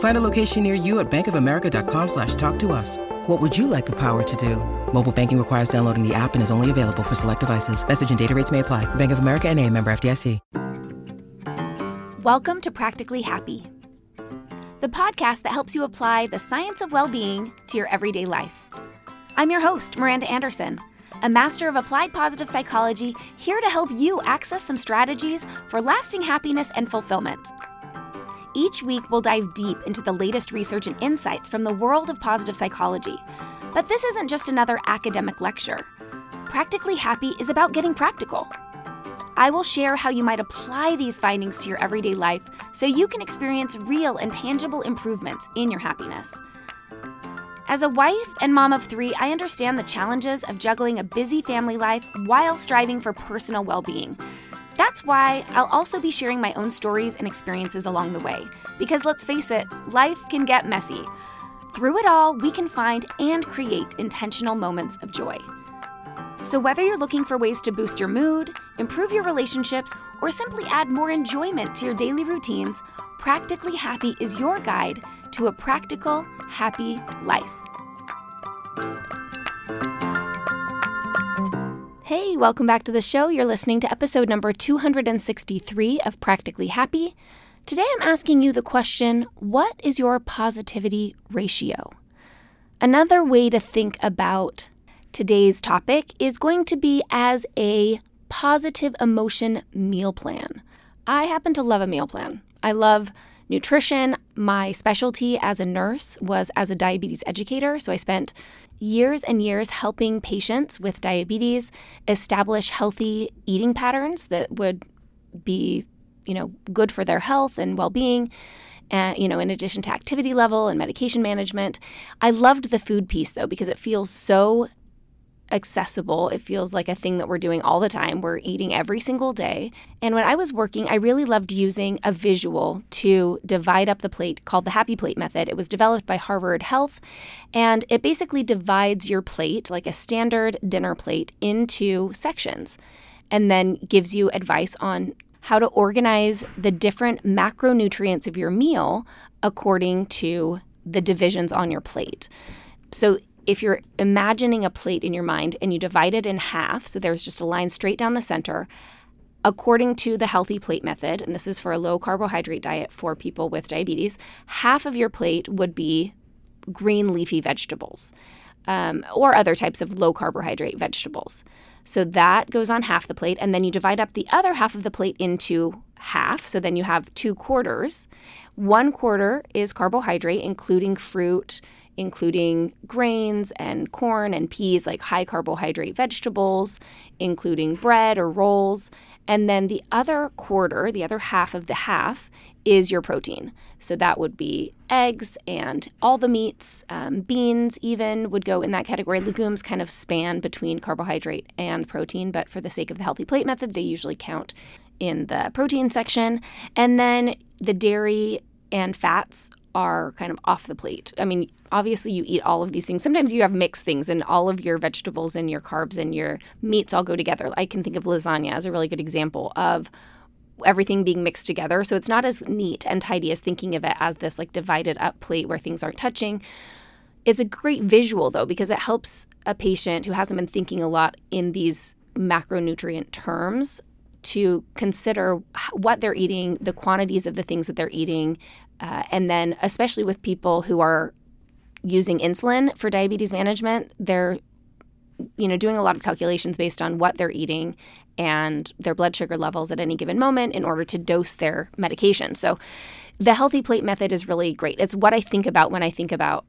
Find a location near you at bankofamerica.com slash talk to us. What would you like the power to do? Mobile banking requires downloading the app and is only available for select devices. Message and data rates may apply. Bank of America and a member FDIC. Welcome to Practically Happy, the podcast that helps you apply the science of well-being to your everyday life. I'm your host, Miranda Anderson, a master of applied positive psychology, here to help you access some strategies for lasting happiness and fulfillment. Each week, we'll dive deep into the latest research and insights from the world of positive psychology. But this isn't just another academic lecture. Practically Happy is about getting practical. I will share how you might apply these findings to your everyday life so you can experience real and tangible improvements in your happiness. As a wife and mom of three, I understand the challenges of juggling a busy family life while striving for personal well being. That's why I'll also be sharing my own stories and experiences along the way. Because let's face it, life can get messy. Through it all, we can find and create intentional moments of joy. So, whether you're looking for ways to boost your mood, improve your relationships, or simply add more enjoyment to your daily routines, Practically Happy is your guide to a practical, happy life. Hey, welcome back to the show. You're listening to episode number 263 of Practically Happy. Today I'm asking you the question what is your positivity ratio? Another way to think about today's topic is going to be as a positive emotion meal plan. I happen to love a meal plan. I love nutrition. My specialty as a nurse was as a diabetes educator. So I spent years and years helping patients with diabetes establish healthy eating patterns that would be, you know, good for their health and well-being. And, you know, in addition to activity level and medication management, I loved the food piece though because it feels so accessible. It feels like a thing that we're doing all the time. We're eating every single day. And when I was working, I really loved using a visual to divide up the plate called the Happy Plate Method. It was developed by Harvard Health, and it basically divides your plate, like a standard dinner plate, into sections and then gives you advice on how to organize the different macronutrients of your meal according to the divisions on your plate. So if you're imagining a plate in your mind and you divide it in half, so there's just a line straight down the center, according to the healthy plate method, and this is for a low carbohydrate diet for people with diabetes, half of your plate would be green leafy vegetables um, or other types of low carbohydrate vegetables. So that goes on half the plate, and then you divide up the other half of the plate into half. So then you have two quarters. One quarter is carbohydrate, including fruit, including grains and corn and peas, like high carbohydrate vegetables, including bread or rolls. And then the other quarter, the other half of the half, is your protein. So that would be eggs and all the meats, um, beans, even would go in that category. Legumes kind of span between carbohydrate and protein, but for the sake of the healthy plate method, they usually count in the protein section. And then the dairy and fats are kind of off the plate. I mean, obviously you eat all of these things. Sometimes you have mixed things and all of your vegetables and your carbs and your meats all go together. I can think of lasagna as a really good example of everything being mixed together. So it's not as neat and tidy as thinking of it as this like divided up plate where things aren't touching. It's a great visual though because it helps a patient who hasn't been thinking a lot in these macronutrient terms to consider what they're eating, the quantities of the things that they're eating, uh, and then, especially with people who are using insulin for diabetes management, they're you know, doing a lot of calculations based on what they're eating and their blood sugar levels at any given moment in order to dose their medication. So the healthy plate method is really great. It's what I think about when I think about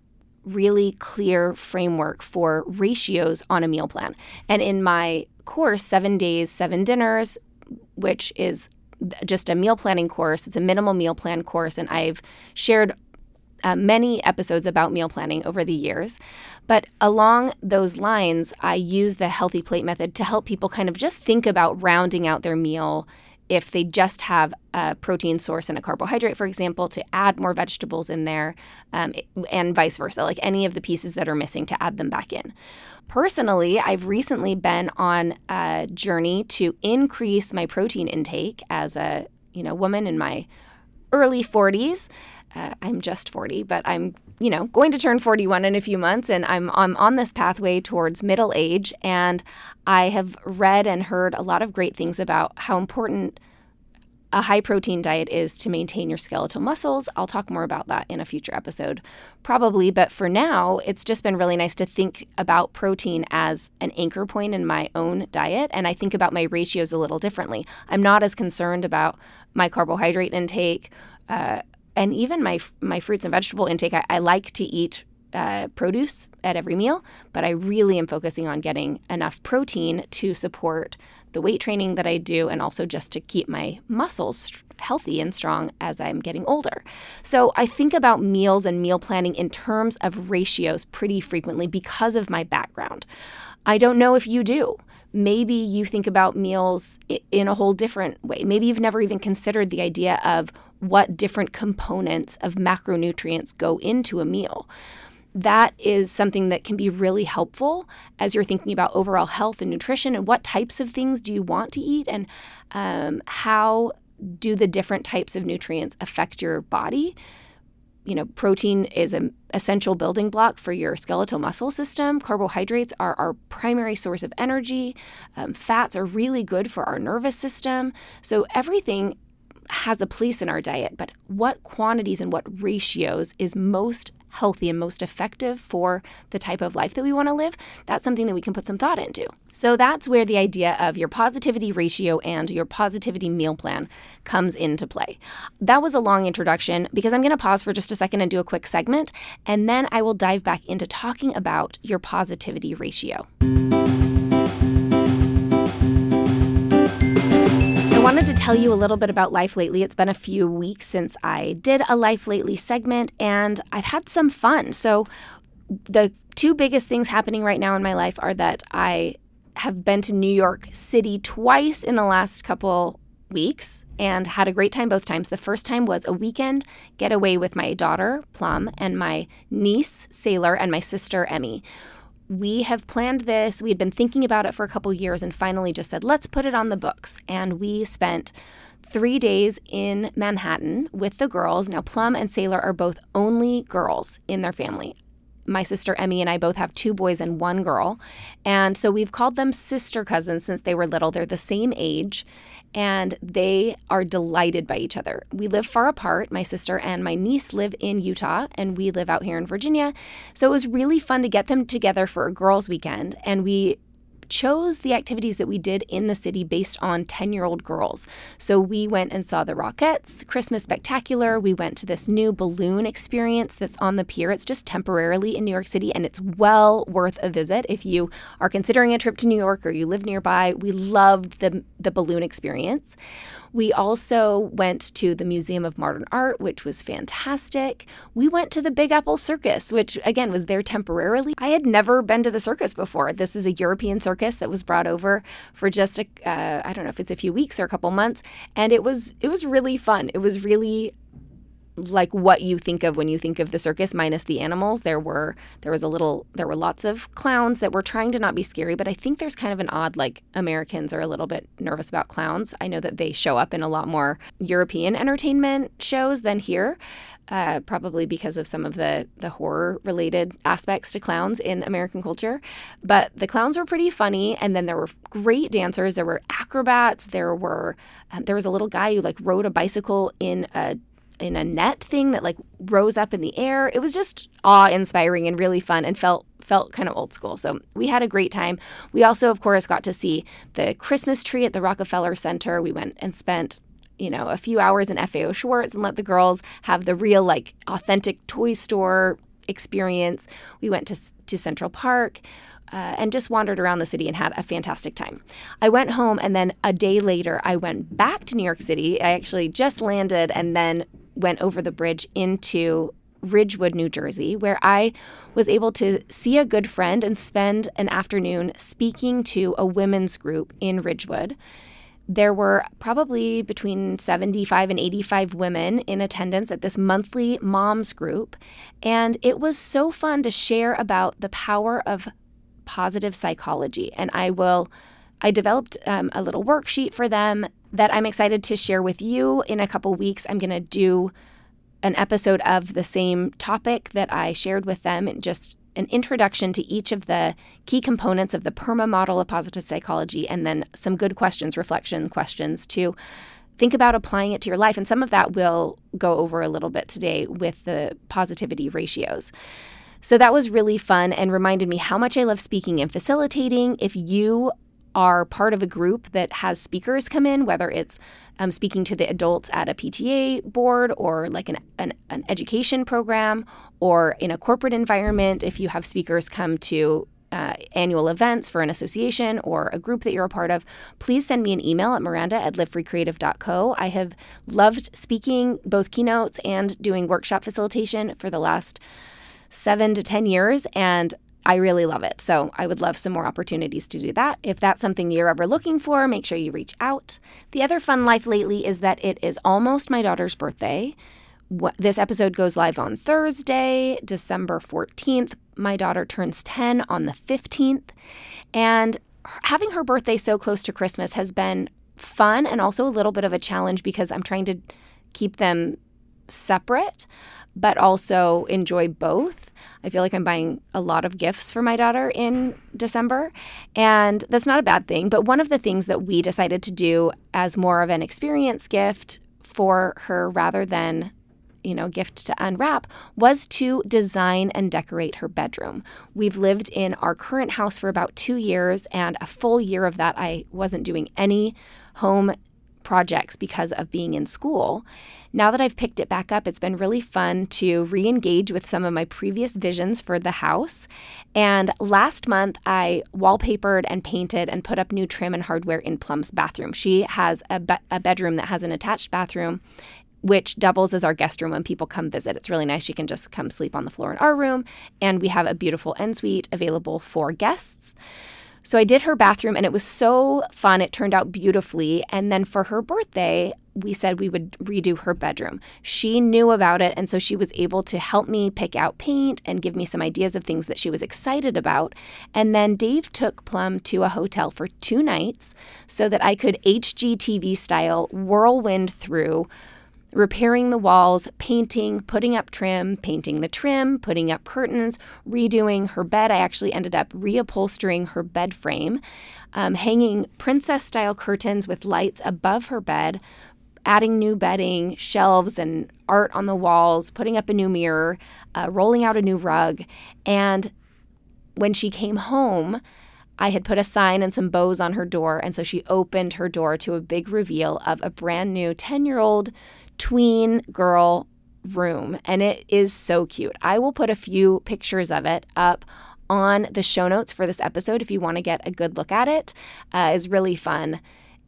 really clear framework for ratios on a meal plan. And in my course, Seven Days, Seven Dinners, which is just a meal planning course, it's a minimal meal plan course, and I've shared uh, many episodes about meal planning over the years. But along those lines, I use the healthy plate method to help people kind of just think about rounding out their meal if they just have a protein source and a carbohydrate, for example, to add more vegetables in there, um, and vice versa, like any of the pieces that are missing to add them back in. Personally, I've recently been on a journey to increase my protein intake as a you know woman in my early 40s. Uh, I'm just 40, but I'm you know going to turn 41 in a few months, and I'm I'm on this pathway towards middle age, and I have read and heard a lot of great things about how important a high protein diet is to maintain your skeletal muscles. I'll talk more about that in a future episode, probably. But for now, it's just been really nice to think about protein as an anchor point in my own diet. And I think about my ratios a little differently. I'm not as concerned about my carbohydrate intake. Uh, and even my my fruits and vegetable intake, I, I like to eat uh, produce at every meal, but I really am focusing on getting enough protein to support the weight training that I do and also just to keep my muscles healthy and strong as I'm getting older. So I think about meals and meal planning in terms of ratios pretty frequently because of my background. I don't know if you do. Maybe you think about meals in a whole different way. Maybe you've never even considered the idea of what different components of macronutrients go into a meal. That is something that can be really helpful as you're thinking about overall health and nutrition and what types of things do you want to eat and um, how do the different types of nutrients affect your body? You know protein is an essential building block for your skeletal muscle system. Carbohydrates are our primary source of energy. Um, fats are really good for our nervous system. So everything has a place in our diet, but what quantities and what ratios is most healthy and most effective for the type of life that we want to live, that's something that we can put some thought into. So that's where the idea of your positivity ratio and your positivity meal plan comes into play. That was a long introduction because I'm going to pause for just a second and do a quick segment, and then I will dive back into talking about your positivity ratio. Wanted to tell you a little bit about Life Lately. It's been a few weeks since I did a Life Lately segment, and I've had some fun. So, the two biggest things happening right now in my life are that I have been to New York City twice in the last couple weeks and had a great time both times. The first time was a weekend getaway with my daughter, Plum, and my niece, Sailor, and my sister, Emmy we have planned this. We had been thinking about it for a couple years and finally just said, let's put it on the books. And we spent three days in Manhattan with the girls. Now, Plum and Sailor are both only girls in their family. My sister Emmy and I both have two boys and one girl. And so we've called them sister cousins since they were little. They're the same age and they are delighted by each other. We live far apart. My sister and my niece live in Utah, and we live out here in Virginia. So it was really fun to get them together for a girls' weekend, and we chose the activities that we did in the city based on 10 year old girls. So we went and saw the Rockettes, Christmas Spectacular. We went to this new balloon experience that's on the pier. It's just temporarily in New York City and it's well worth a visit if you are considering a trip to New York or you live nearby. We loved the, the balloon experience. We also went to the Museum of Modern Art, which was fantastic. We went to the Big Apple Circus, which again was there temporarily. I had never been to the circus before. This is a European circus that was brought over for just a uh, I don't know if it's a few weeks or a couple months, and it was it was really fun. It was really like what you think of when you think of the circus minus the animals there were there was a little there were lots of clowns that were trying to not be scary but i think there's kind of an odd like americans are a little bit nervous about clowns i know that they show up in a lot more european entertainment shows than here uh, probably because of some of the the horror related aspects to clowns in American culture. But the clowns were pretty funny, and then there were great dancers. There were acrobats. There were um, there was a little guy who like rode a bicycle in a in a net thing that like rose up in the air. It was just awe inspiring and really fun and felt felt kind of old school. So we had a great time. We also, of course, got to see the Christmas tree at the Rockefeller Center. We went and spent you know, a few hours in FAO Schwarz and let the girls have the real, like, authentic toy store experience. We went to, to Central Park. Uh, and just wandered around the city and had a fantastic time. I went home, and then a day later, I went back to New York City. I actually just landed and then went over the bridge into Ridgewood, New Jersey, where I was able to see a good friend and spend an afternoon speaking to a women's group in Ridgewood there were probably between 75 and 85 women in attendance at this monthly moms group. And it was so fun to share about the power of positive psychology. And I will, I developed um, a little worksheet for them that I'm excited to share with you in a couple weeks. I'm going to do an episode of the same topic that I shared with them and just an introduction to each of the key components of the PERMA model of positive psychology, and then some good questions, reflection questions to think about applying it to your life. And some of that we'll go over a little bit today with the positivity ratios. So that was really fun and reminded me how much I love speaking and facilitating. If you are part of a group that has speakers come in, whether it's um, speaking to the adults at a PTA board or like an, an, an education program or in a corporate environment, if you have speakers come to uh, annual events for an association or a group that you're a part of, please send me an email at miranda at livefreecreative.co. I have loved speaking both keynotes and doing workshop facilitation for the last seven to 10 years. And I really love it. So I would love some more opportunities to do that. If that's something you're ever looking for, make sure you reach out. The other fun life lately is that it is almost my daughter's birthday. This episode goes live on Thursday, December 14th. My daughter turns 10 on the 15th. And having her birthday so close to Christmas has been fun and also a little bit of a challenge because I'm trying to keep them separate, but also enjoy both. I feel like I'm buying a lot of gifts for my daughter in December, and that's not a bad thing. But one of the things that we decided to do as more of an experience gift for her rather than you know, gift to unwrap was to design and decorate her bedroom. We've lived in our current house for about two years, and a full year of that, I wasn't doing any home projects because of being in school. Now that I've picked it back up, it's been really fun to re engage with some of my previous visions for the house. And last month, I wallpapered and painted and put up new trim and hardware in Plum's bathroom. She has a, be- a bedroom that has an attached bathroom which doubles as our guest room when people come visit. It's really nice. She can just come sleep on the floor in our room, and we have a beautiful ensuite available for guests. So I did her bathroom and it was so fun. It turned out beautifully. And then for her birthday, we said we would redo her bedroom. She knew about it, and so she was able to help me pick out paint and give me some ideas of things that she was excited about. And then Dave took Plum to a hotel for two nights so that I could HGTV style whirlwind through repairing the walls, painting, putting up trim, painting the trim, putting up curtains, redoing her bed. I actually ended up reupholstering her bed frame, um, hanging princess style curtains with lights above her bed, adding new bedding, shelves, and art on the walls, putting up a new mirror, uh, rolling out a new rug. And when she came home, I had put a sign and some bows on her door, and so she opened her door to a big reveal of a brand new 10 year old tween girl room, and it is so cute. I will put a few pictures of it up on the show notes for this episode if you want to get a good look at it. Uh, it's really fun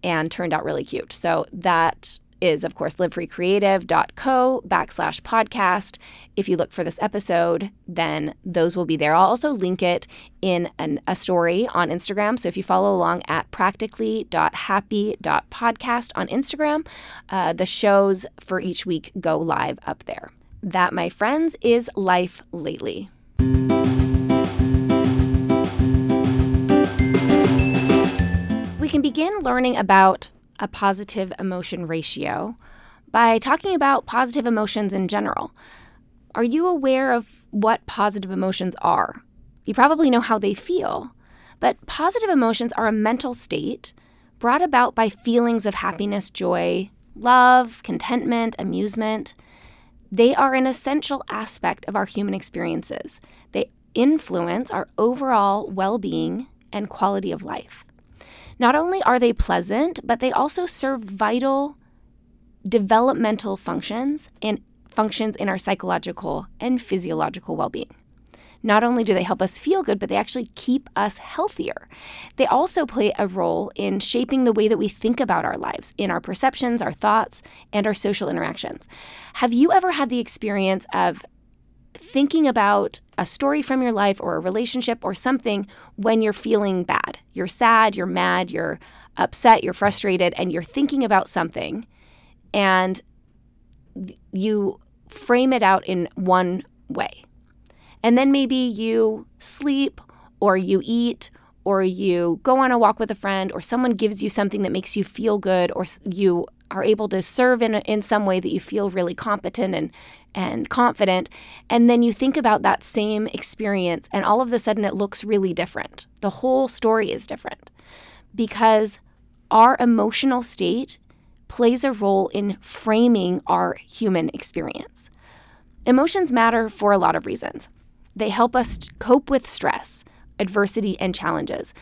and turned out really cute. So that is, of course, livefreecreative.co backslash podcast. If you look for this episode, then those will be there. I'll also link it in an, a story on Instagram. So if you follow along at practically.happy.podcast on Instagram, uh, the shows for each week go live up there. That, my friends, is life lately. We can begin learning about a positive emotion ratio by talking about positive emotions in general. Are you aware of what positive emotions are? You probably know how they feel, but positive emotions are a mental state brought about by feelings of happiness, joy, love, contentment, amusement. They are an essential aspect of our human experiences. They influence our overall well being and quality of life. Not only are they pleasant, but they also serve vital developmental functions and functions in our psychological and physiological well being. Not only do they help us feel good, but they actually keep us healthier. They also play a role in shaping the way that we think about our lives, in our perceptions, our thoughts, and our social interactions. Have you ever had the experience of thinking about a story from your life or a relationship or something when you're feeling bad? You're sad, you're mad, you're upset, you're frustrated, and you're thinking about something and you frame it out in one way. And then maybe you sleep or you eat or you go on a walk with a friend or someone gives you something that makes you feel good or you are able to serve in, in some way that you feel really competent and, and confident. And then you think about that same experience, and all of a sudden it looks really different. The whole story is different because our emotional state plays a role in framing our human experience. Emotions matter for a lot of reasons. They help us cope with stress, adversity, and challenges.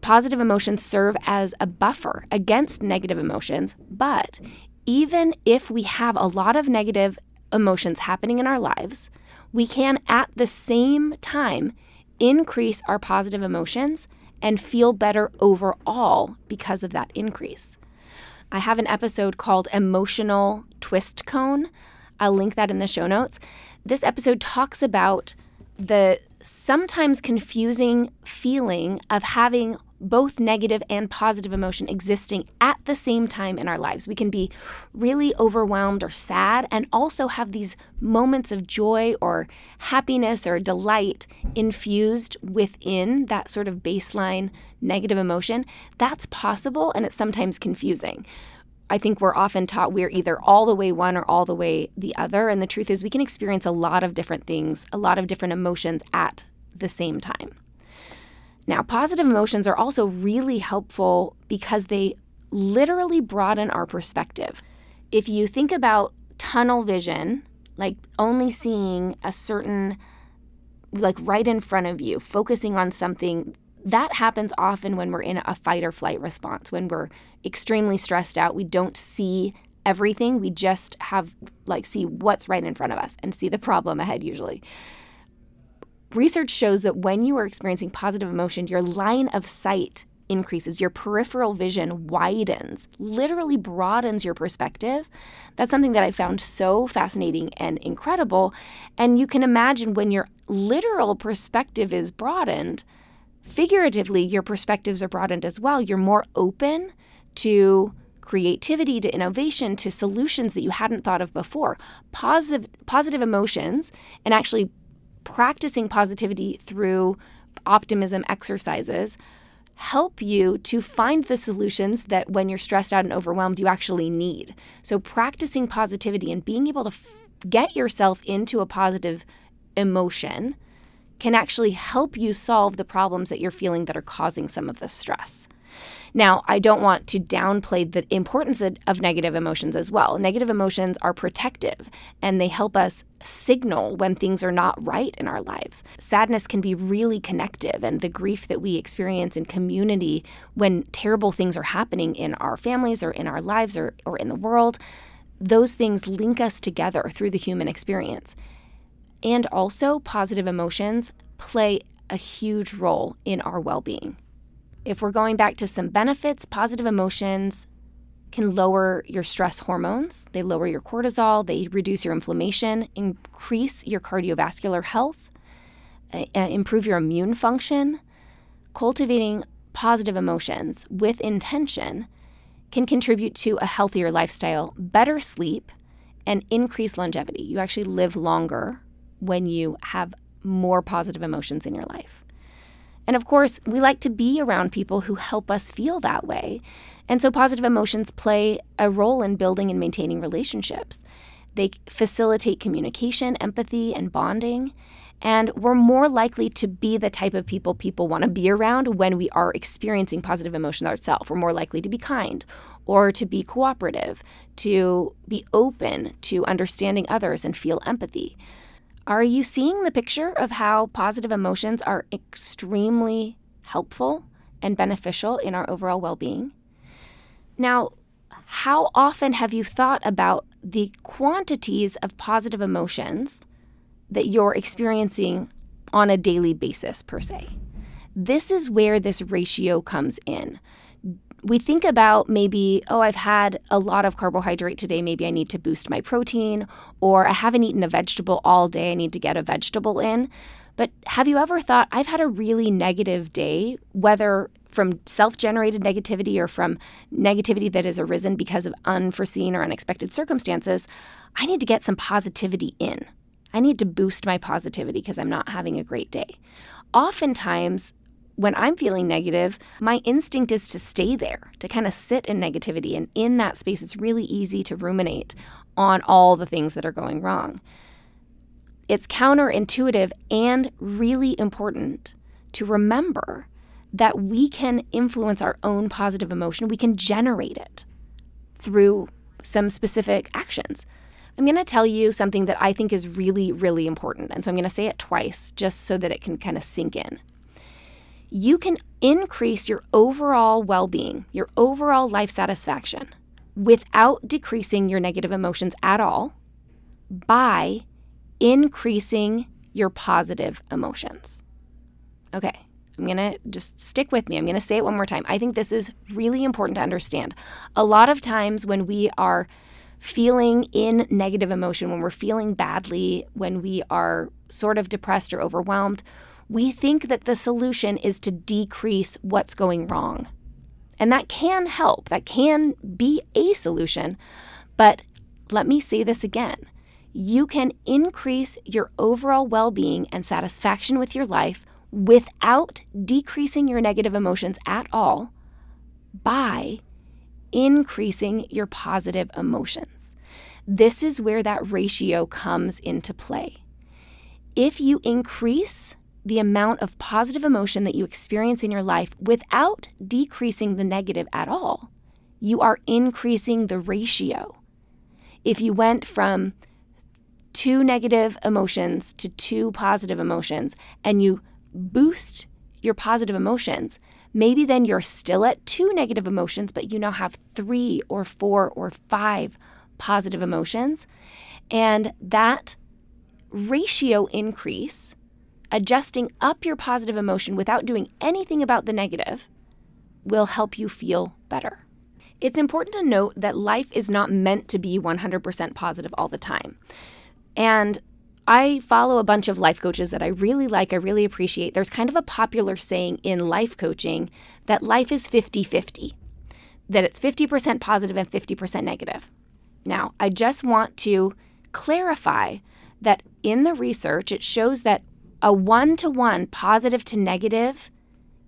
Positive emotions serve as a buffer against negative emotions, but even if we have a lot of negative emotions happening in our lives, we can at the same time increase our positive emotions and feel better overall because of that increase. I have an episode called Emotional Twist Cone. I'll link that in the show notes. This episode talks about the sometimes confusing feeling of having both negative and positive emotion existing at the same time in our lives. We can be really overwhelmed or sad and also have these moments of joy or happiness or delight infused within that sort of baseline negative emotion. That's possible and it's sometimes confusing. I think we're often taught we're either all the way one or all the way the other. And the truth is, we can experience a lot of different things, a lot of different emotions at the same time. Now, positive emotions are also really helpful because they literally broaden our perspective. If you think about tunnel vision, like only seeing a certain, like right in front of you, focusing on something that happens often when we're in a fight or flight response, when we're extremely stressed out. We don't see everything. We just have, like, see what's right in front of us and see the problem ahead usually. Research shows that when you are experiencing positive emotion, your line of sight increases, your peripheral vision widens, literally broadens your perspective. That's something that I found so fascinating and incredible. And you can imagine when your literal perspective is broadened, figuratively, your perspectives are broadened as well. You're more open to creativity, to innovation, to solutions that you hadn't thought of before. Positive, positive emotions and actually practicing positivity through optimism exercises help you to find the solutions that when you're stressed out and overwhelmed, you actually need. So, practicing positivity and being able to f- get yourself into a positive emotion can actually help you solve the problems that you're feeling that are causing some of the stress. Now, I don't want to downplay the importance of negative emotions as well. Negative emotions are protective and they help us signal when things are not right in our lives. Sadness can be really connective, and the grief that we experience in community when terrible things are happening in our families or in our lives or, or in the world, those things link us together through the human experience. And also, positive emotions play a huge role in our well being. If we're going back to some benefits, positive emotions can lower your stress hormones. They lower your cortisol, they reduce your inflammation, increase your cardiovascular health, uh, improve your immune function. Cultivating positive emotions with intention can contribute to a healthier lifestyle, better sleep, and increased longevity. You actually live longer when you have more positive emotions in your life. And of course, we like to be around people who help us feel that way. And so positive emotions play a role in building and maintaining relationships. They facilitate communication, empathy, and bonding. And we're more likely to be the type of people people want to be around when we are experiencing positive emotion ourselves. We're more likely to be kind or to be cooperative, to be open to understanding others and feel empathy Are you seeing the picture of how positive emotions are extremely helpful and beneficial in our overall well being? Now, how often have you thought about the quantities of positive emotions that you're experiencing on a daily basis, per se? This is where this ratio comes in. We think about maybe, oh, I've had a lot of carbohydrate today. Maybe I need to boost my protein, or I haven't eaten a vegetable all day. I need to get a vegetable in. But have you ever thought, I've had a really negative day, whether from self generated negativity or from negativity that has arisen because of unforeseen or unexpected circumstances? I need to get some positivity in. I need to boost my positivity because I'm not having a great day. Oftentimes, when I'm feeling negative, my instinct is to stay there, to kind of sit in negativity. And in that space, it's really easy to ruminate on all the things that are going wrong. It's counterintuitive and really important to remember that we can influence our own positive emotion. We can generate it through some specific actions. I'm going to tell you something that I think is really, really important. And so I'm going to say it twice just so that it can kind of sink in you can increase your overall well being, your overall life satisfaction without decreasing your negative emotions at all by increasing your positive emotions. Okay, I'm to just stick with me. I'm to say it one more time. I think this is really important to understand. A lot of times when we are feeling in negative emotion, when we're feeling badly, when we are sort of depressed or overwhelmed, we think that the solution is to decrease what's going wrong. And that can help, that can be a solution. But let me say this again you can increase your overall well being and satisfaction with your life without decreasing your negative emotions at all by increasing your positive emotions. This is where that ratio comes into play. If you increase the amount of positive emotion that you experience in your life without decreasing the negative at all, you are increasing the ratio. If you went from two negative emotions to two positive emotions and you boost your positive emotions, maybe then you're still at two negative emotions, but you now have three or four or five positive emotions. And that ratio increase adjusting up your positive emotion without doing anything about the negative will help you feel better. It's important to note that life is not meant to be 100% positive all the time. And I follow a bunch of life coaches that I really like, I really appreciate. There's kind of a popular saying in life coaching that life is 50 50, that it's 50% positive and 50% negative. Now, I just want to clarify that in the research, it shows that a one to one positive to negative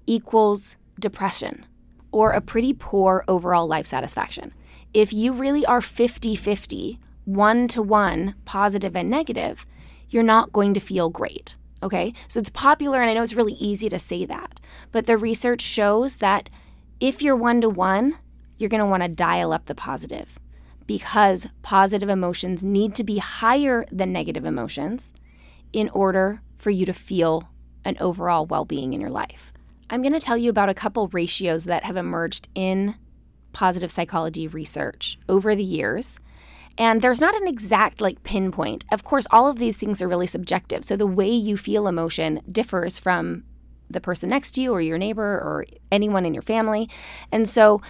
equals depression or a pretty poor overall life satisfaction. If you really are 50 50, one to one, positive and negative, you're not going to feel great. Okay? So it's popular, and I know it's really easy to say that, but the research shows that if you're one to one, you're going to want to dial up the positive because positive emotions need to be higher than negative emotions in order for you to feel an overall well being in your life. I'm going to tell you about a couple ratios that have emerged in positive psychology research over the years. And there's not an exact like pinpoint. Of course, all of these things are really subjective. So the way you feel emotion differs from the person next to you or your neighbor or anyone in your family. And so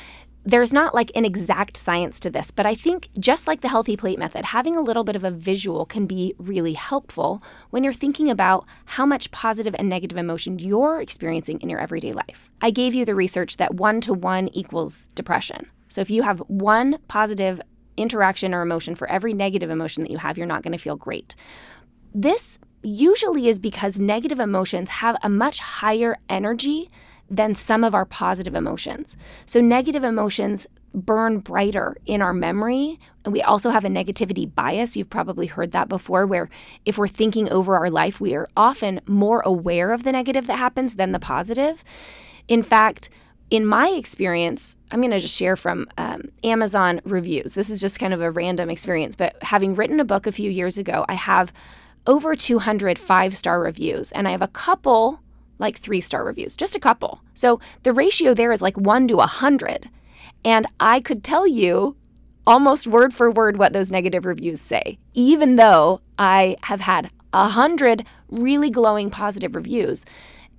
there's not like an exact science to this, but I think just like the healthy plate method, having a little bit of a visual can be really helpful when you're thinking about how much positive and negative emotion you're experiencing in your everyday life. I gave you the research that one to one equals depression. So if you have one positive interaction or emotion for every negative emotion that you have, you're not going to feel great. This usually is because negative emotions have a much higher energy than some of our positive emotions. So, negative emotions burn brighter in our memory. And we also have a negativity bias. You've probably heard that before, where if we're thinking over our life, we are often more aware of the negative that happens than the positive. In fact, in my experience, I'm going to just share from um, Amazon reviews. This is just kind of a random experience, but having written a book a few years ago, I have over 200 five star reviews, and I have a couple like three star reviews, just a couple. So the ratio there is like one to a 100. And I could tell you almost word for word what those negative reviews say, even though I have had a hundred really glowing positive reviews.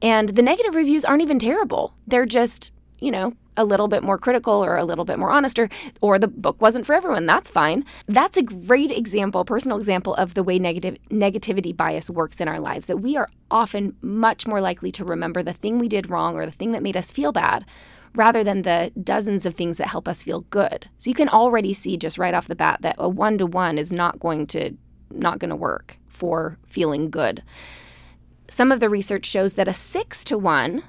And the negative reviews aren't even terrible. They're just, you know, a little bit more critical or a little bit more honest or, or the book wasn't for everyone. That's fine. That's a great example, personal example of the way negative negativity bias works in our lives. That we are often much more likely to remember the thing we did wrong or the thing that made us feel bad rather than the dozens of things that help us feel good. So you can already see just right off the bat that a one to one is not going to not going to work for feeling good. Some of the research shows that a 6 to 1,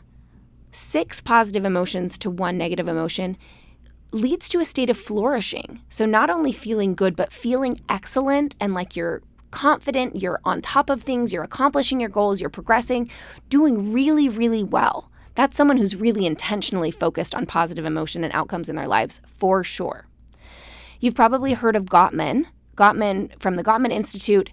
6 positive emotions to 1 negative emotion leads to a state of flourishing. So not only feeling good but feeling excellent and like you're confident, you're on top of things, you're accomplishing your goals, you're progressing, doing really really well. That's someone who's really intentionally focused on positive emotion and outcomes in their lives, for sure. You've probably heard of Gottman. Gottman, from the Gottman Institute,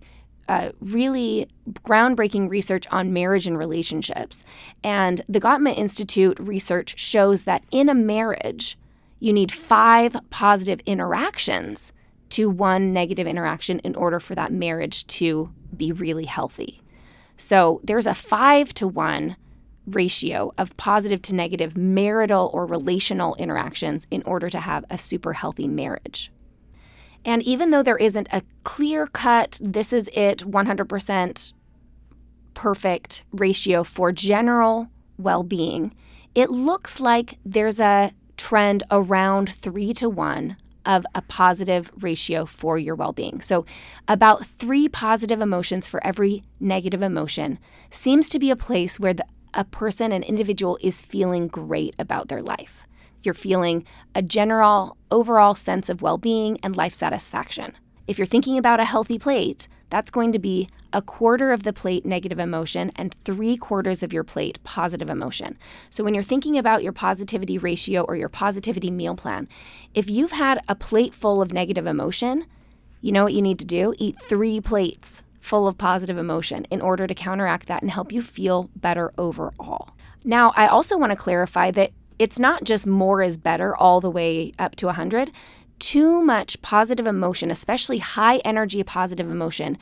uh, really groundbreaking research on marriage and relationships. And the Gottman Institute research shows that in a marriage, you need five positive interactions to one negative interaction in order for that marriage to be really healthy. So there's a five to one ratio of positive to negative marital or relational interactions in order to have a super healthy marriage. And even though there isn't a clear cut, this is it 100% perfect ratio for general well being, it looks like there's a trend around three to one of a positive ratio for your well being. So, about three positive emotions for every negative emotion seems to be a place where the a person, an individual, is feeling great about their life. You're feeling a general, overall sense of well being and life satisfaction. If you're thinking about a healthy plate, that's going to be a quarter of the plate negative emotion and three quarters of your plate positive emotion. So, when you're thinking about your positivity ratio or your positivity meal plan, if you've had a plate full of negative emotion, you know what you need to do? Eat three plates full of positive emotion in order to counteract that and help you feel better overall. Now, I also want to clarify that it's not just more is better all the way up to 100. Too much positive emotion, especially high energy positive emotion,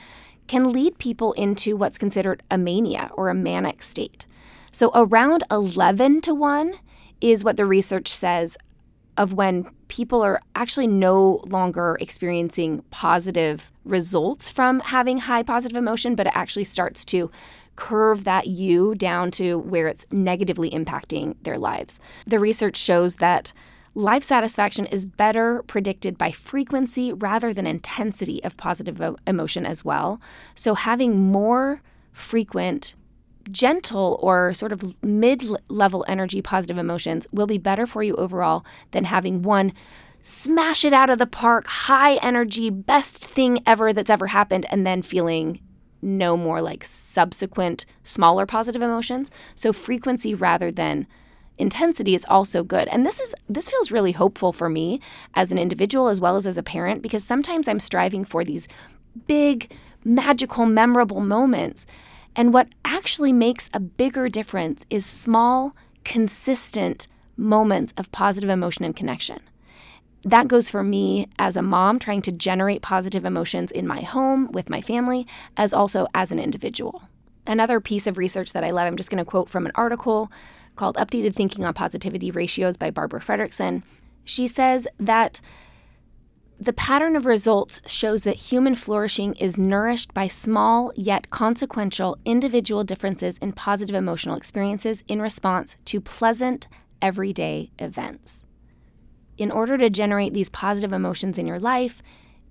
can lead people into what's considered a mania or a manic state. So, around 11 to 1 is what the research says of when people are actually no longer experiencing positive results from having high positive emotion, but it actually starts to curve that U down to where it's negatively impacting their lives. The research shows that life satisfaction is better predicted by frequency rather than intensity of positive emotion as well. So having more frequent gentle or sort of mid level energy positive emotions will be better for you overall than having one smash it out of the park, high energy, best thing ever that's ever happened, and then feeling no more like subsequent smaller positive emotions. So frequency rather than intensity is also good. And this is this feels really hopeful for me as an individual as well as as a parent because sometimes I'm striving for these big magical memorable moments and what actually makes a bigger difference is small, consistent moments of positive emotion and connection. That goes for me as a mom trying to generate positive emotions in my home with my family, as also as an individual. Another piece of research that I love, I'm just going to quote from an article called Updated Thinking on Positivity Ratios by Barbara Fredrickson. She says that the pattern of results shows that human flourishing is nourished by small yet consequential individual differences in positive emotional experiences in response to pleasant, everyday events. In order to generate these positive emotions in your life,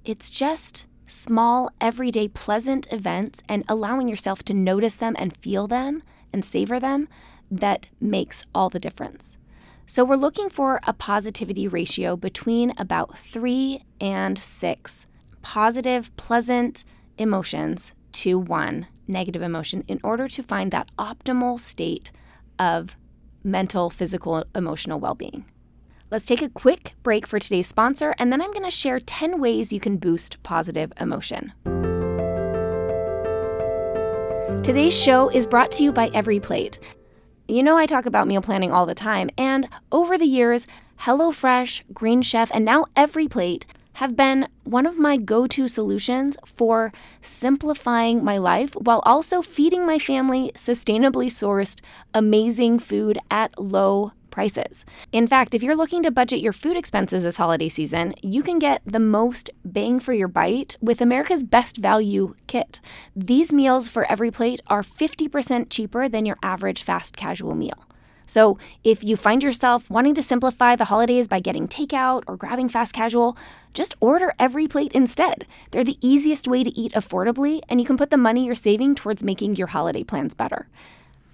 it's just small, everyday, pleasant events and allowing yourself to notice them and feel them and savor them that makes all the difference. So we're looking for a positivity ratio between about three and six positive, pleasant emotions to one negative emotion in order to find that optimal state of mental, physical, emotional well being. Let's take a quick break for today's sponsor, and then I'm going to share 10 ways you can boost positive emotion. Today's show is brought to you by EveryPlate. You know, I talk about meal planning all the time, and over the years, HelloFresh, Green Chef, and now EveryPlate have been one of my go to solutions for simplifying my life while also feeding my family sustainably sourced, amazing food at low prices. In fact, if you're looking to budget your food expenses this holiday season, you can get the most bang for your bite with America's Best Value Kit. These meals for EveryPlate are 50% cheaper than your average fast casual meal. So, if you find yourself wanting to simplify the holidays by getting takeout or grabbing fast casual, just order EveryPlate instead. They're the easiest way to eat affordably, and you can put the money you're saving towards making your holiday plans better.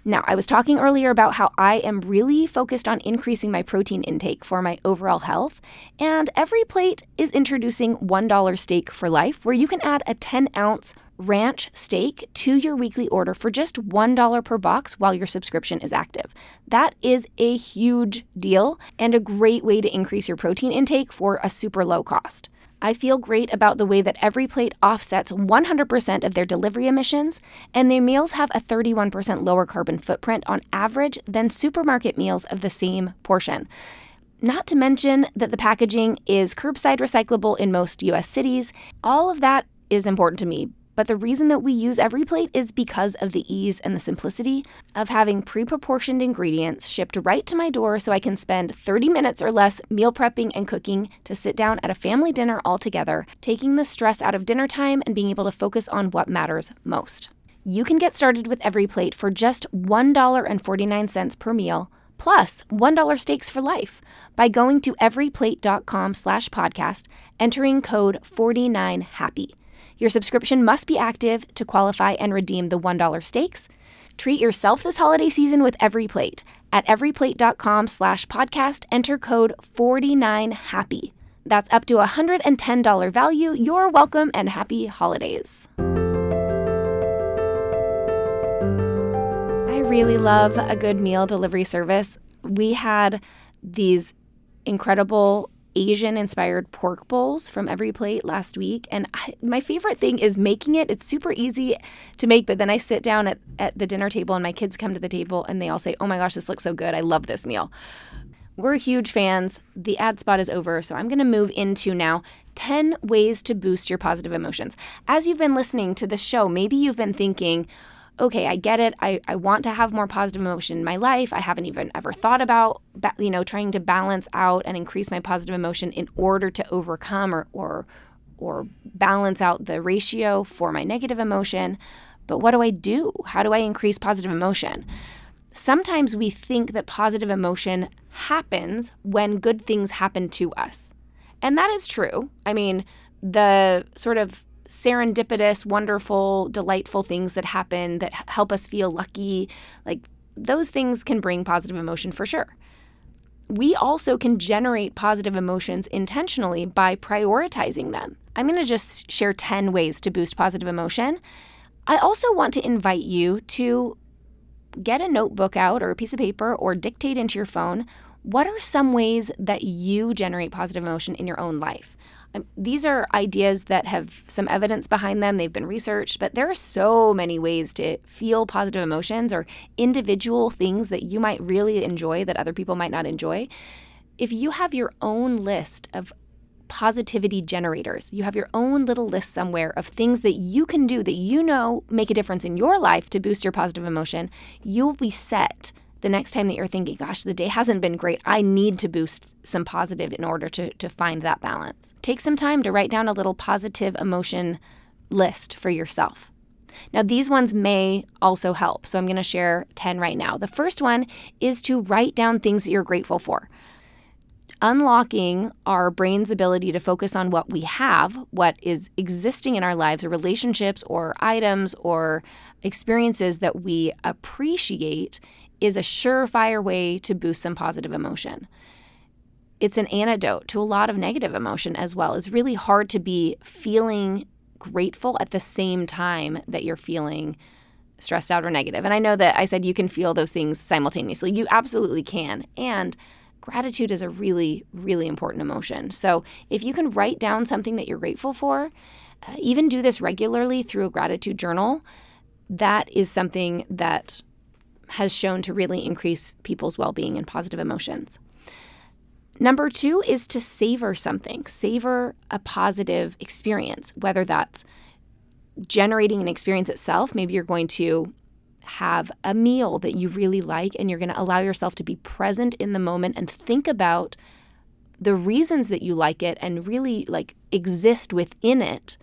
Now, I was talking earlier about how I am really focused on increasing my protein intake for my overall health, and EveryPlate is introducing $1 steak for life, where you can add a 10 ounce ranch steak to your weekly order for just $1 per box while your subscription is active. That is a huge deal and a great way to increase your protein intake for a super low cost. I feel great about the way that EveryPlate offsets 100% of their delivery emissions, and their meals have a 31% lower carbon footprint on average than supermarket meals of the same portion. Not to mention that the packaging is curbside recyclable in most US cities. All of that is important to me but the reason that we use EveryPlate is because of the ease and the simplicity of having pre proportioned ingredients shipped right to my door so I can spend 30 minutes or less meal prepping and cooking to sit down at a family dinner all together, taking the stress out of dinner time and being able to focus on what matters most. You can get started with EveryPlate for just $1.49 per meal plus 1 steaks for life by going to everyplate.com slash podcast entering code 49happy your subscription must be active to qualify and redeem the $1 stakes. Treat yourself this holiday season with EveryPlate. At everyplate.com slash podcast, enter code 49HAPPY. That's up to a $110 value. You're welcome and happy holidays. I really love a good meal delivery service. We had these incredible Asian inspired pork bowls from EveryPlate last week. And I, my favorite thing is making it. It's super easy to make, but then I sit down at, at the dinner table and my kids come to the table and they all say, Oh my gosh, this looks so good. I love this meal. We're huge fans. The ad spot is over, so I'm going to move into now 10 ways to boost your positive emotions. As you've been listening to the show, maybe you've been thinking, okay, I get it. I, I want to have more positive emotion in my life. I haven't even ever thought about, you know, trying to balance out and increase my positive emotion in order to overcome or, or, or balance out the ratio for my negative emotion. But what do I do? How do I increase positive emotion? Sometimes we think that positive emotion happens when good things happen to us. And that is true. I mean, the sort of serendipitous, wonderful, delightful things that happen that help us feel lucky, like those things can bring positive emotion for sure. We also can generate positive emotions intentionally by prioritizing them. I'm going to just share 10 ways to boost positive emotion. I also want to invite you to get a notebook out or a piece of paper or dictate into your phone what are some ways that you generate positive emotion in your own life? Um, these are ideas that have some evidence behind them. They've been researched, but there are so many ways to feel positive emotions or individual things that you might really enjoy that other people might not enjoy. If you have your own list of positivity generators, you have your own little list somewhere of things that you can do that you know make a difference in your life to boost your positive emotion, you'll be set the next time that you're thinking, gosh, the day hasn't been great, I need to boost some positive in order to, to find that balance. Take some time to write down a little positive emotion list for yourself. Now, these ones may also help, so I'm going to share 10 right now. The first one is to write down things that you're grateful for. Unlocking our brain's ability to focus on what we have, what is existing in our lives, or relationships, or items, or experiences that we appreciate is a surefire way to boost some positive emotion. It's an antidote to a lot of negative emotion as well. It's really hard to be feeling grateful at the same time that you're feeling stressed out or negative. And I know that I said you can feel those things simultaneously. You absolutely can. And gratitude is a really, really important emotion. So if you can write down something that you're grateful for, uh, even do this regularly through a gratitude journal, that is something that has shown to really increase people's well being and positive emotions. Number two is to savor something, savor a positive experience, whether that's generating an experience itself. Maybe you're going to have a meal that you really like and you're going to allow yourself to be present in the moment and think about the reasons that you like it and really like exist within it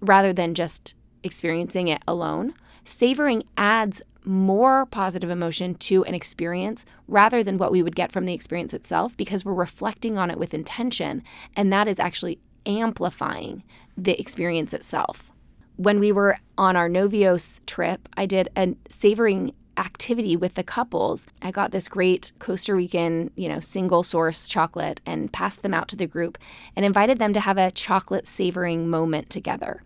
rather than just experiencing it alone. Savoring adds more positive emotion to an experience rather than what we would get from the experience itself because we're reflecting on it with intention and that is actually amplifying the experience itself. When we were on our Novios trip, I did a savoring activity with the couples. I got this great Costa Rican, you know, single source chocolate and passed them out to the group and invited them to have a chocolate savoring moment together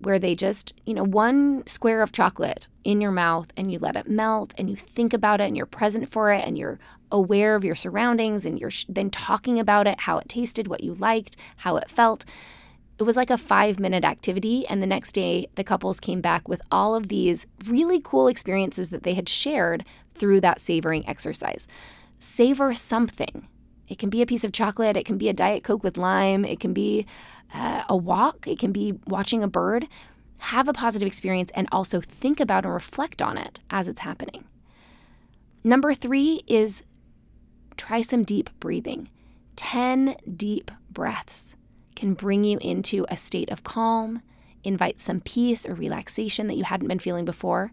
where they just, you know, one square of chocolate in your mouth and you let it melt and you think about it and you're present for it and you're aware of your surroundings and you're sh- then talking about it, how it tasted, what you liked, how it felt. It was like a five minute activity. And the next day, the couples came back with all of these really cool experiences that they had shared through that savoring exercise. Savor something. It can be a piece of chocolate, it can be a Diet Coke with lime, it can be uh, a walk, it can be watching a bird. Have a positive experience and also think about and reflect on it as it's happening. Number three is try some deep breathing. 10 deep breaths can bring you into a state of calm, invite some peace or relaxation that you hadn't been feeling before.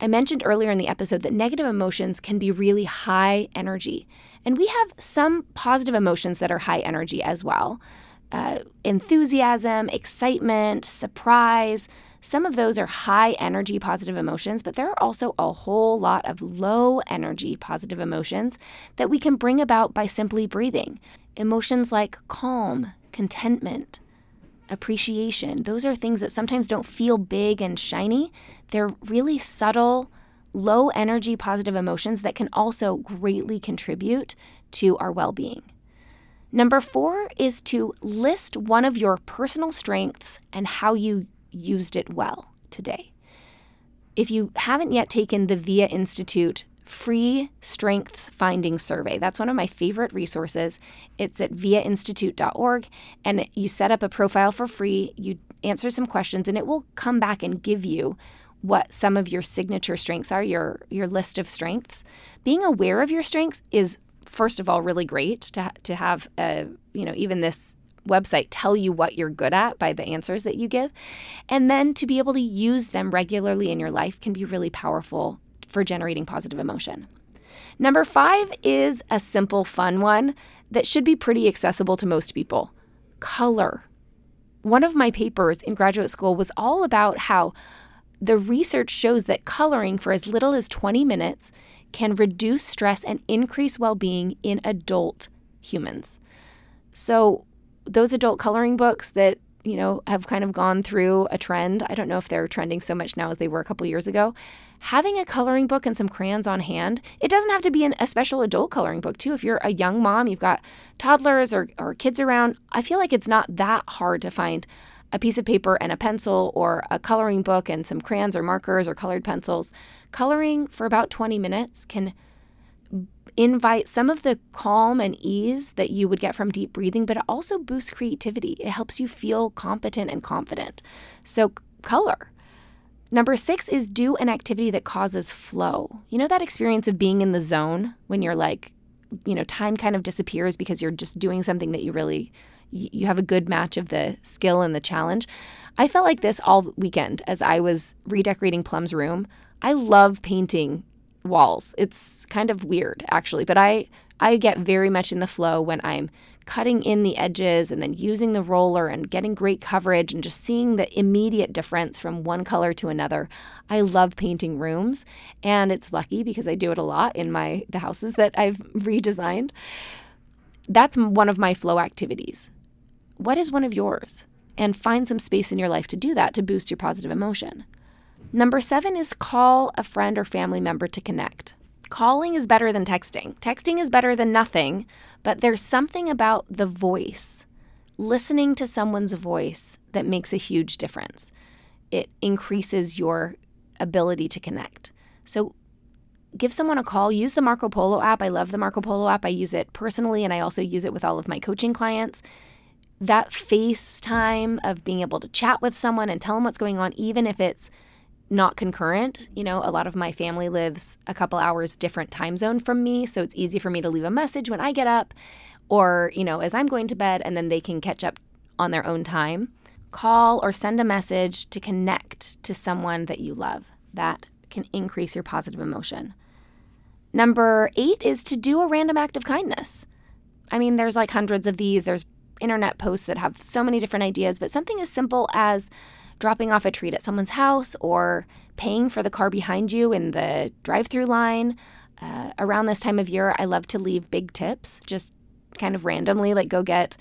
I mentioned earlier in the episode that negative emotions can be really high energy. And we have some positive emotions that are high energy as well uh, enthusiasm, excitement, surprise. Some of those are high energy positive emotions, but there are also a whole lot of low energy positive emotions that we can bring about by simply breathing. Emotions like calm, contentment, appreciation. Those are things that sometimes don't feel big and shiny. They're really subtle, low energy positive emotions that can also greatly contribute to our well being. Number four is to list one of your personal strengths and how you used it well today. If you haven't yet taken the VIA Institute free strengths finding survey. That's one of my favorite resources. It's at viainstitute.org and you set up a profile for free, you answer some questions and it will come back and give you what some of your signature strengths are, your your list of strengths. Being aware of your strengths is first of all really great to to have a, you know, even this website tell you what you're good at by the answers that you give. And then to be able to use them regularly in your life can be really powerful for generating positive emotion. Number five is a simple, fun one that should be pretty accessible to most people color. One of my papers in graduate school was all about how the research shows that coloring for as little as 20 minutes can reduce stress and increase well being in adult humans. So, those adult coloring books that you know have kind of gone through a trend. I don't know if they're trending so much now as they were a couple years ago having a coloring book and some crayons on hand, it doesn't have to be an, a special adult coloring book, too. If you're a young mom, you've got toddlers or, or kids around, I feel like it's not that hard to find a piece of paper and a pencil or a coloring book and some crayons or markers or colored pencils. Coloring for about 20 minutes can invite some of the calm and ease that you would get from deep breathing, but it also boosts creativity. It helps you feel competent and confident. So, color. Number six is do an activity that causes flow. You know that experience of being in the zone when you're like, you know, time kind of disappears because you're just doing something that you really, you have a good match of the skill and the challenge. I felt like this all weekend as I was redecorating Plum's room. I love painting walls. It's kind of weird, actually, but I I get very much in the flow when I'm cutting in the edges and then using the roller and getting great coverage and just seeing the immediate difference from one color to another. I love painting rooms and it's lucky because I do it a lot in my the houses that I've redesigned. That's one of my flow activities. What is one of yours? And find some space in your life to do that to boost your positive emotion. Number 7 is call a friend or family member to connect. Calling is better than texting. Texting is better than nothing, but there's something about the voice, listening to someone's voice, that makes a huge difference. It increases your ability to connect. So give someone a call. Use the Marco Polo app. I love the Marco Polo app. I use it personally and I also use it with all of my coaching clients. That FaceTime of being able to chat with someone and tell them what's going on, even if it's not concurrent. You know, a lot of my family lives a couple hours different time zone from me, so it's easy for me to leave a message when I get up or, you know, as I'm going to bed and then they can catch up on their own time. Call or send a message to connect to someone that you love. That can increase your positive emotion. Number 8 is to do a random act of kindness. I mean, there's like hundreds of these. There's internet posts that have so many different ideas, but something as simple as dropping off a treat at someone's house or paying for the car behind you in the drive through line. Uh, around this time of year, I love to leave big tips, just kind of randomly, like go get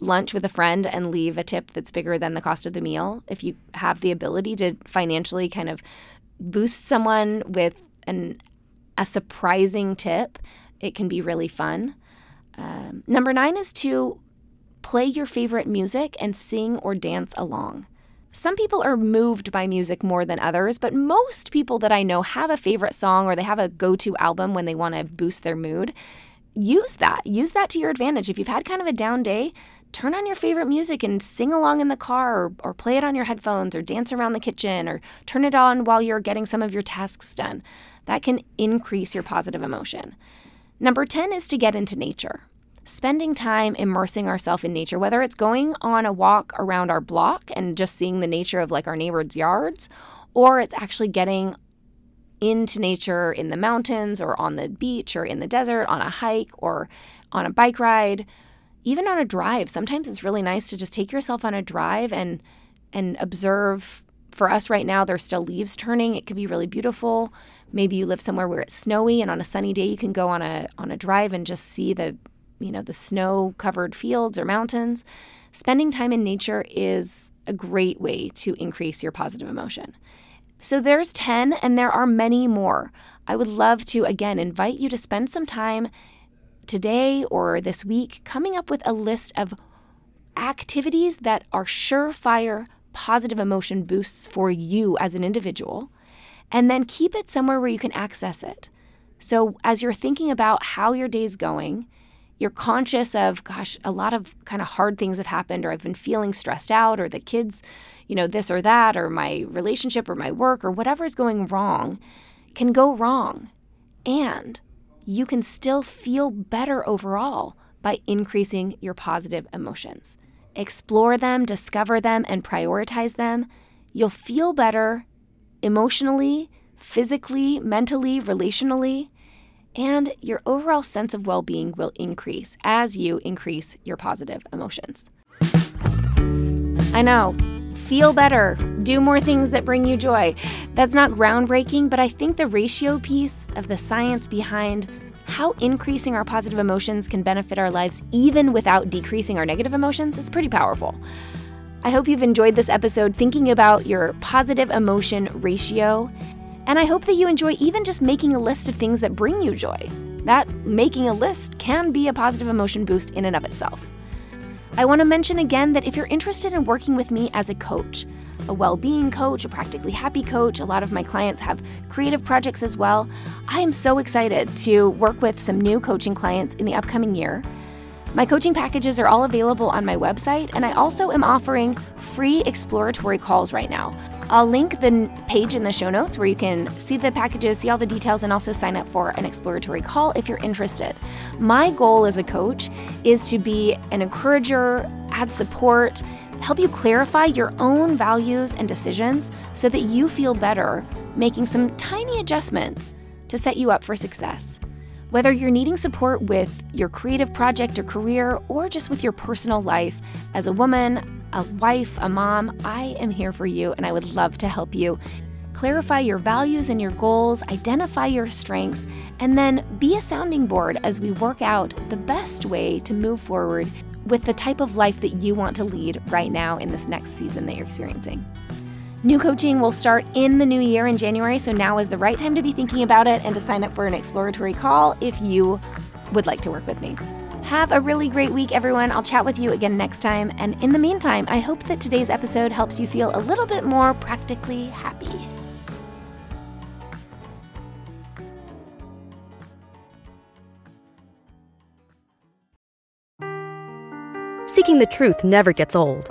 lunch with a friend and leave a tip that's bigger than the cost of the meal. If you have the ability to financially kind of boost someone with an a surprising tip, it can be really fun. Um, number nine is to play your favorite music and sing or dance along. Some people are moved by music more than others, but most people that I know have a favorite song or they have a go to album when they want to boost their mood. Use that. Use that to your advantage. If you've had kind of a down day, turn on your favorite music and sing along in the car or, or play it on your headphones or dance around the kitchen or turn it on while you're getting some of your tasks done. That can increase your positive emotion. Number 10 is to get into nature spending time immersing ourselves in nature, whether it's going on a walk around our block and just seeing the nature of like our neighbors' yards, or it's actually getting into nature in the mountains or on the beach or in the desert, on a hike or on a bike ride, even on a drive. Sometimes it's really nice to just take yourself on a drive and and observe. For us right now, there's still leaves turning. It could be really beautiful. Maybe you live somewhere where it's snowy and on a sunny day you can go on a on a drive and just see the you know, the snow covered fields or mountains, spending time in nature is a great way to increase your positive emotion. So there's 10, and there are many more. I would love to, again, invite you to spend some time today or this week coming up with a list of activities that are surefire positive emotion boosts for you as an individual, and then keep it somewhere where you can access it. So as you're thinking about how your day's going, you're conscious of, gosh, a lot of kind of hard things have happened, or I've been feeling stressed out, or the kids, you know, this or that, or my relationship or my work, or whatever is going wrong can go wrong. And you can still feel better overall by increasing your positive emotions. Explore them, discover them, and prioritize them. You'll feel better emotionally, physically, mentally, relationally and your overall sense of well being will increase as you increase your positive emotions. I know, feel better, do more things that bring you joy. That's not groundbreaking, but I think the ratio piece of the science behind how increasing our positive emotions can benefit our lives even without decreasing our negative emotions is pretty powerful. I hope you've enjoyed this episode thinking about your positive emotion ratio and I hope that you enjoy even just making a list of things that bring you joy. That making a list can be a positive emotion boost in and of itself. I want to mention again that if you're interested in working with me as a coach, a well being coach, a practically happy coach, a lot of my clients have creative projects as well. I am so excited to work with some new coaching clients in the upcoming year. My coaching packages are all available on my website, and I also am offering free exploratory calls right now. I'll link the page in the show notes where you can see the packages, see all the details, and also sign up for an exploratory call if you're interested. My goal as a coach is to be an encourager, add support, help you clarify your own values and decisions so that you feel better making some tiny adjustments to set you up for success. Whether you're needing support with your creative project or career, or just with your personal life, as a woman, a wife, a mom, I am here for you and I would love to help you. Clarify your values and your goals, identify your strengths, and then be a sounding board as we work out the best way to move forward with the type of life that you want to lead right now in this next season that you're experiencing. New coaching will start in the new year in January, so now is the right time to be thinking about it and to sign up for an exploratory call if you would like to work with me. Have a really great week, everyone. I'll chat with you again next time. And in the meantime, I hope that today's episode helps you feel a little bit more practically happy. Seeking the truth never gets old.